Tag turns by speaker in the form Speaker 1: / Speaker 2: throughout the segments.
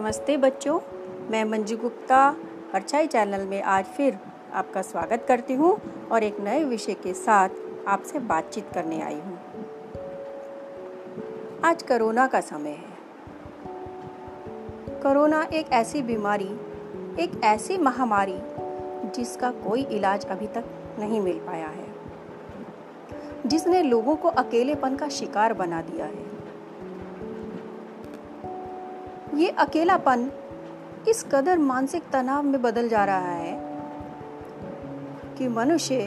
Speaker 1: नमस्ते बच्चों, मैं मंजू गुप्ता, परछाई चैनल में आज फिर आपका स्वागत करती हूँ और एक नए विषय के साथ आपसे बातचीत करने आई हूँ। आज कोरोना का समय है। कोरोना एक ऐसी बीमारी, एक ऐसी महामारी जिसका कोई इलाज अभी तक नहीं मिल पाया है, जिसने लोगों को अकेलेपन का शिकार बना दिया है। ये अकेलापन इस कदर मानसिक तनाव में बदल जा रहा है कि मनुष्य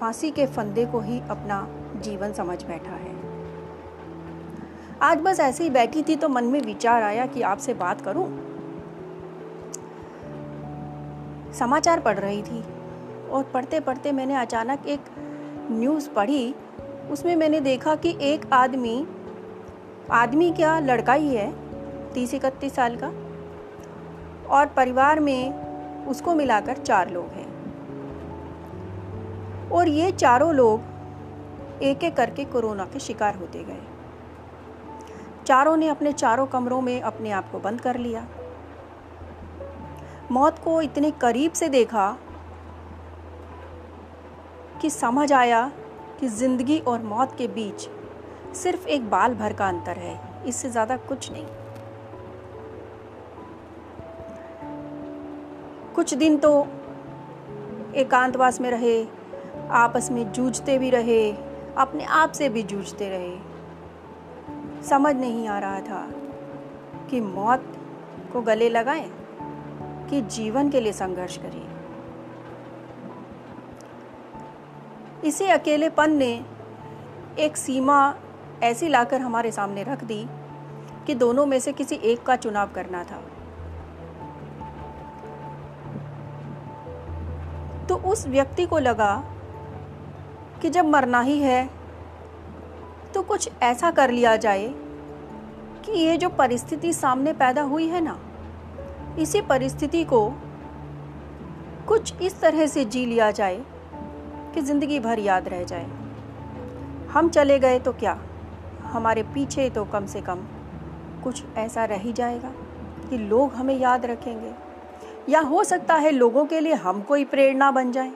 Speaker 1: फांसी के फंदे को ही अपना जीवन समझ बैठा है। आज बस ऐसे ही बैठी थी तो मन में विचार आया कि आपसे बात करूँ। समाचार पढ़ रही थी और पढ़ते पढ़ते मैंने अचानक एक न्यूज़ पढ़ी। उसमें मैंने देखा कि एक आदमी आदमी क्या लड़का ही है? तीस इकतीस साल का और परिवार में उसको मिलाकर चार लोग हैं। और ये चारों लोग एक एक करके कोरोना के शिकार होते गए। चारों ने अपने चारों कमरों में अपने आप को बंद कर लिया। मौत को इतने करीब से देखा कि समझ आया कि ज़िंदगी और मौत के बीच सिर्फ़ एक बाल भर का अंतर है, इससे ज़्यादा कुछ नहीं। कुछ दिन तो एकांतवास में रहे, आपस में जूझते भी रहे, अपने आप से भी जूझते रहे। समझ नहीं आ रहा था कि मौत को गले लगाएँ, कि जीवन के लिए संघर्ष करें। इसी अकेलेपन ने एक सीमा ऐसी लाकर हमारे सामने रख दी कि दोनों में से किसी एक का चुनाव करना था। तो उस व्यक्ति को लगा कि जब मरना ही है तो कुछ ऐसा कर लिया जाए कि ये जो परिस्थिति सामने पैदा हुई है ना, इसी परिस्थिति को कुछ इस तरह से जी लिया जाए कि ज़िंदगी भर याद रह जाए। हम चले गए तो क्या? हमारे पीछे तो कम से कम कुछ ऐसा रह ही जाएगा कि लोग हमें याद रखेंगे। या हो सकता है लोगों के लिए हम कोई प्रेरणा बन जाए।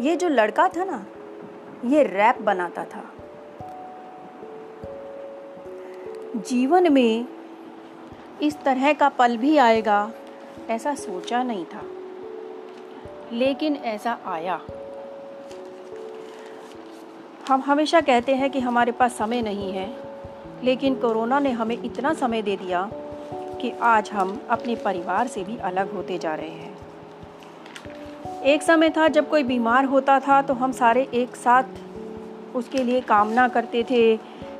Speaker 1: ये जो लड़का था ना, ये रैप बनाता था। जीवन में इस तरह का पल भी आएगा, ऐसा सोचा नहीं था। लेकिन ऐसा आया। हम हमेशा कहते हैं कि हमारे पास समय नहीं है, लेकिन कोरोना ने हमें इतना समय दे दिया कि आज हम अपने परिवार से भी अलग होते जा रहे हैं। एक समय था जब कोई बीमार होता था तो हम सारे एक साथ उसके लिए कामना करते थे,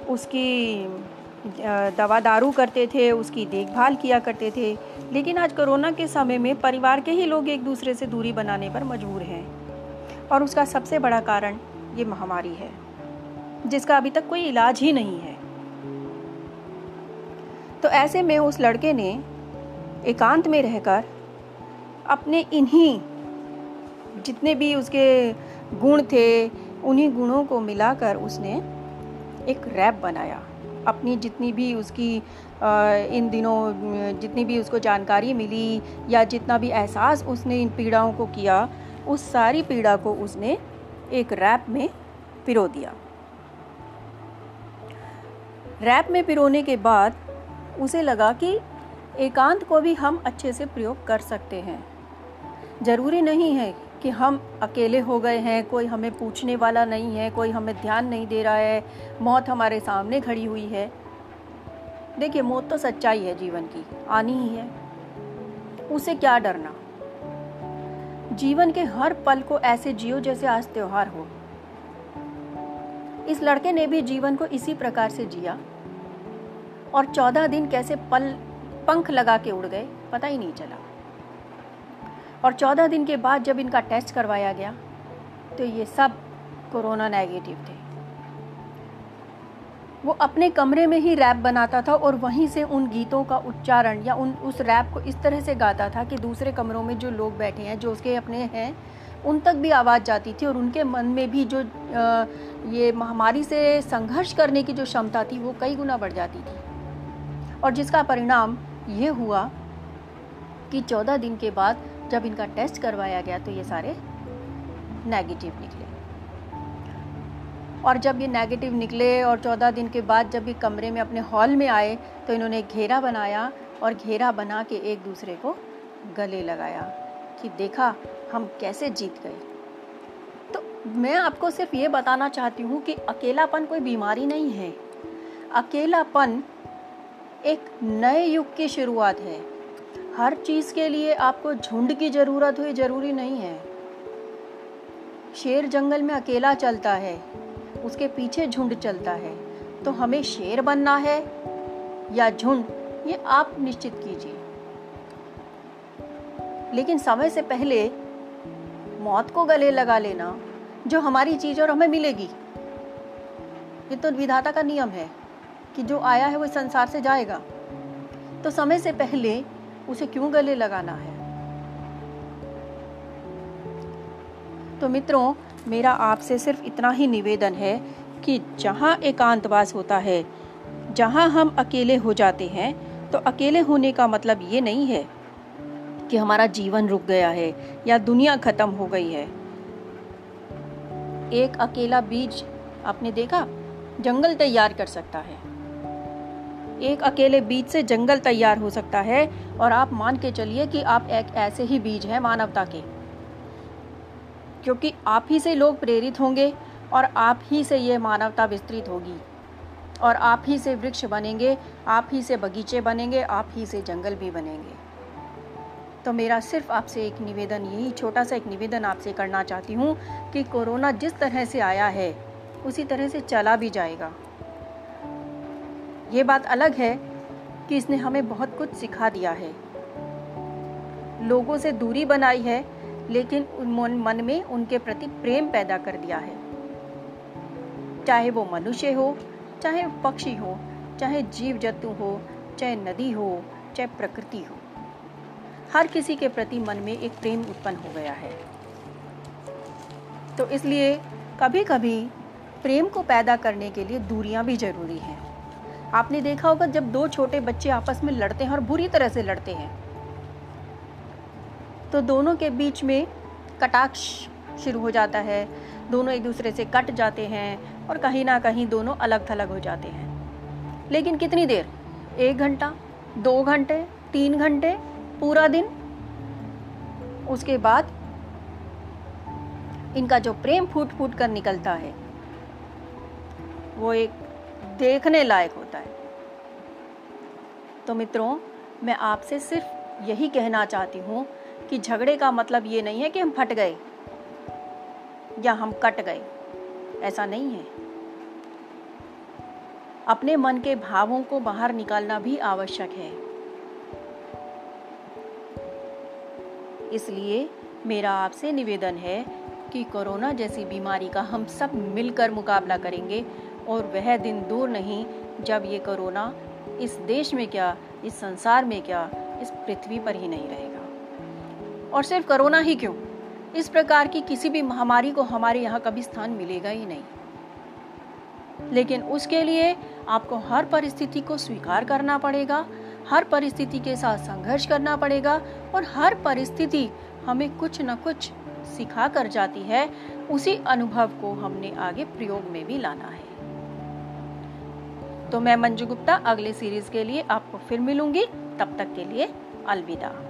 Speaker 1: उसकी दवा दारू करते थे, उसकी देखभाल किया करते थे। लेकिन आज कोरोना के समय में परिवार के ही लोग एक दूसरे से दूरी बनाने पर मजबूर हैं। और उसका सबसे बड़ा कारण ये महामारी है, जिसका अभी तक कोई इलाज ही नहीं है। तो ऐसे में उस लड़के ने एकांत में रहकर अपने इन्हीं जितने भी उसके गुण थे, उन्हीं गुणों को मिलाकर उसने एक रैप बनाया। अपनी जितनी भी उसकी इन दिनों, जितनी भी उसको जानकारी मिली या जितना भी एहसास उसने इन पीड़ाओं को किया, उस सारी पीड़ा को उसने एक रैप में पिरो दिया। रैप में पिरोने के बाद उसे लगा कि एकांत को भी हम अच्छे से प्रयोग कर सकते हैं। ज़रूरी नहीं है कि हम अकेले हो गए हैं, कोई हमें पूछने वाला नहीं है, कोई हमें ध्यान नहीं दे रहा है, मौत हमारे सामने खड़ी हुई है। देखिए, मौत तो सच्चाई है जीवन की, आनी ही है। उसे क्या डरना? जीवन के हर पल को ऐसे जियो जैसे आज त्योहार हो। इस लड़के ने भी जीवन को इसी प्रकार से जिया। और चौदह दिन कैसे पल, पंख लगा के उड़ गए, पता ही नहीं चला। और चौदह दिन के बाद जब इनका टेस्ट करवाया गया तो ये सब कोरोना नेगेटिव थे। वो अपने कमरे में ही रैप बनाता था और वहीं से उन गीतों का उच्चारण या उन, उस रैप को इस तरह से गाता था कि दूसरे कमरों में जो लोग बैठे हैं, जो उसके अपने हैं, उन तक भी आवाज़ जाती थी और उनके मन में भी जो ये महामारी से संघर्ष करने की जो क्षमता थी, वो कई गुना बढ़ जाती थी। और जिसका परिणाम ये हुआ कि चौदह दिन के बाद जब इनका टेस्ट करवाया गया तो ये सारे नेगेटिव निकले। और जब ये नेगेटिव निकले और चौदह दिन के बाद जब ये कमरे में अपने हॉल में आए तो इन्होंने घेरा बनाया और घेरा बना के एक दूसरे को गले लगाया कि देखा, हम कैसे जीत गए। तो मैं आपको सिर्फ़ ये बताना चाहती हूँ कि अकेलापन कोई बीमारी नहीं है। अकेलापन एक नए युग की शुरुआत है। हर चीज़ के लिए आपको झुंड की ज़रूरत हुई, ज़रूरी नहीं है। शेर जंगल में अकेला चलता है, उसके पीछे झुंड चलता है। तो हमें शेर बनना है या झुंड, ये आप निश्चित कीजिए। लेकिन समय से पहले मौत को गले लगा लेना, जो हमारी चीज़ और हमें मिलेगी, ये तो विधाता का नियम है। कि जो आया है वो संसार से जाएगा। तो समय से पहले उसे क्यों गले लगाना है? तो मित्रों, मेरा आपसे सिर्फ़ इतना ही निवेदन है कि जहाँ एकांतवास होता है, जहाँ हम अकेले हो जाते हैं तो अकेले होने का मतलब ये नहीं है कि हमारा जीवन रुक गया है या दुनिया खत्म हो गई है। एक अकेला बीज आपने देखा? जंगल तैयार कर सकता है। एक अकेले बीज से जंगल तैयार हो सकता है। और आप मान के चलिए कि आप एक ऐसे ही बीज हैं मानवता के। क्योंकि आप ही से लोग प्रेरित होंगे और आप ही से ये मानवता विस्तृत होगी। और आप ही से वृक्ष बनेंगे, आप ही से बगीचे बनेंगे, आप ही से जंगल भी बनेंगे। तो मेरा सिर्फ़ आपसे एक निवेदन यही, छोटा सा एक निवेदन आपसे करना चाहती हूँ कि कोरोना जिस तरह से आया है, उसी तरह से चला भी जाएगा। ये बात अलग है कि इसने हमें बहुत कुछ सिखा दिया है। लोगों से दूरी बनाई है, लेकिन मन मन में उनके प्रति प्रेम पैदा कर दिया है। चाहे वो मनुष्य हो, चाहे पक्षी हो, चाहे जीव जंतु हो, चाहे नदी हो, चाहे प्रकृति हो, हर किसी के प्रति मन में एक प्रेम उत्पन्न हो गया है। तो इसलिए कभी कभी प्रेम को पैदा करने के लिए दूरियाँ भी ज़रूरी हैं। आपने देखा होगा जब दो छोटे बच्चे आपस में लड़ते हैं और बुरी तरह से लड़ते हैं तो दोनों के बीच में कटाक्ष शुरू हो जाता है। दोनों एक दूसरे से कट जाते हैं और कहीं ना कहीं दोनों अलग थलग हो जाते हैं। लेकिन कितनी देर? एक घंटा, दो घंटे, तीन घंटे, पूरा दिन? उसके बाद इनका जो प्रेम फूट फूट कर निकलता है, वो एक देखने लायक होता है। तो मित्रों, मैं आपसे सिर्फ़ यही कहना चाहती हूँ कि झगड़े का मतलब ये नहीं है कि हम फट गए या हम कट गए। ऐसा नहीं है। अपने मन के भावों को बाहर निकालना भी आवश्यक है। इसलिए मेरा आपसे निवेदन है कि कोरोना जैसी बीमारी का हम सब मिलकर मुकाबला करेंगे और वह दिन दूर नहीं जब ये कोरोना इस देश में क्या, इस संसार में क्या, इस पृथ्वी पर ही नहीं रहेगा। और सिर्फ़ कोरोना ही क्यों? इस प्रकार की किसी भी महामारी को हमारे यहाँ कभी स्थान मिलेगा ही नहीं। लेकिन उसके लिए आपको हर परिस्थिति को स्वीकार करना पड़ेगा, हर परिस्थिति के साथ संघर्ष करना पड़ेगा और हर परिस्थिति हमें कुछ न कुछ सिखा कर जाती है, उसी अनुभव को हमने आगे प्रयोग में भी लाना है। तो मैं मंजू गुप्ता, अगले सीरीज़ के लिए आपको फिर मिलूँगी। तब तक के लिए अलविदा।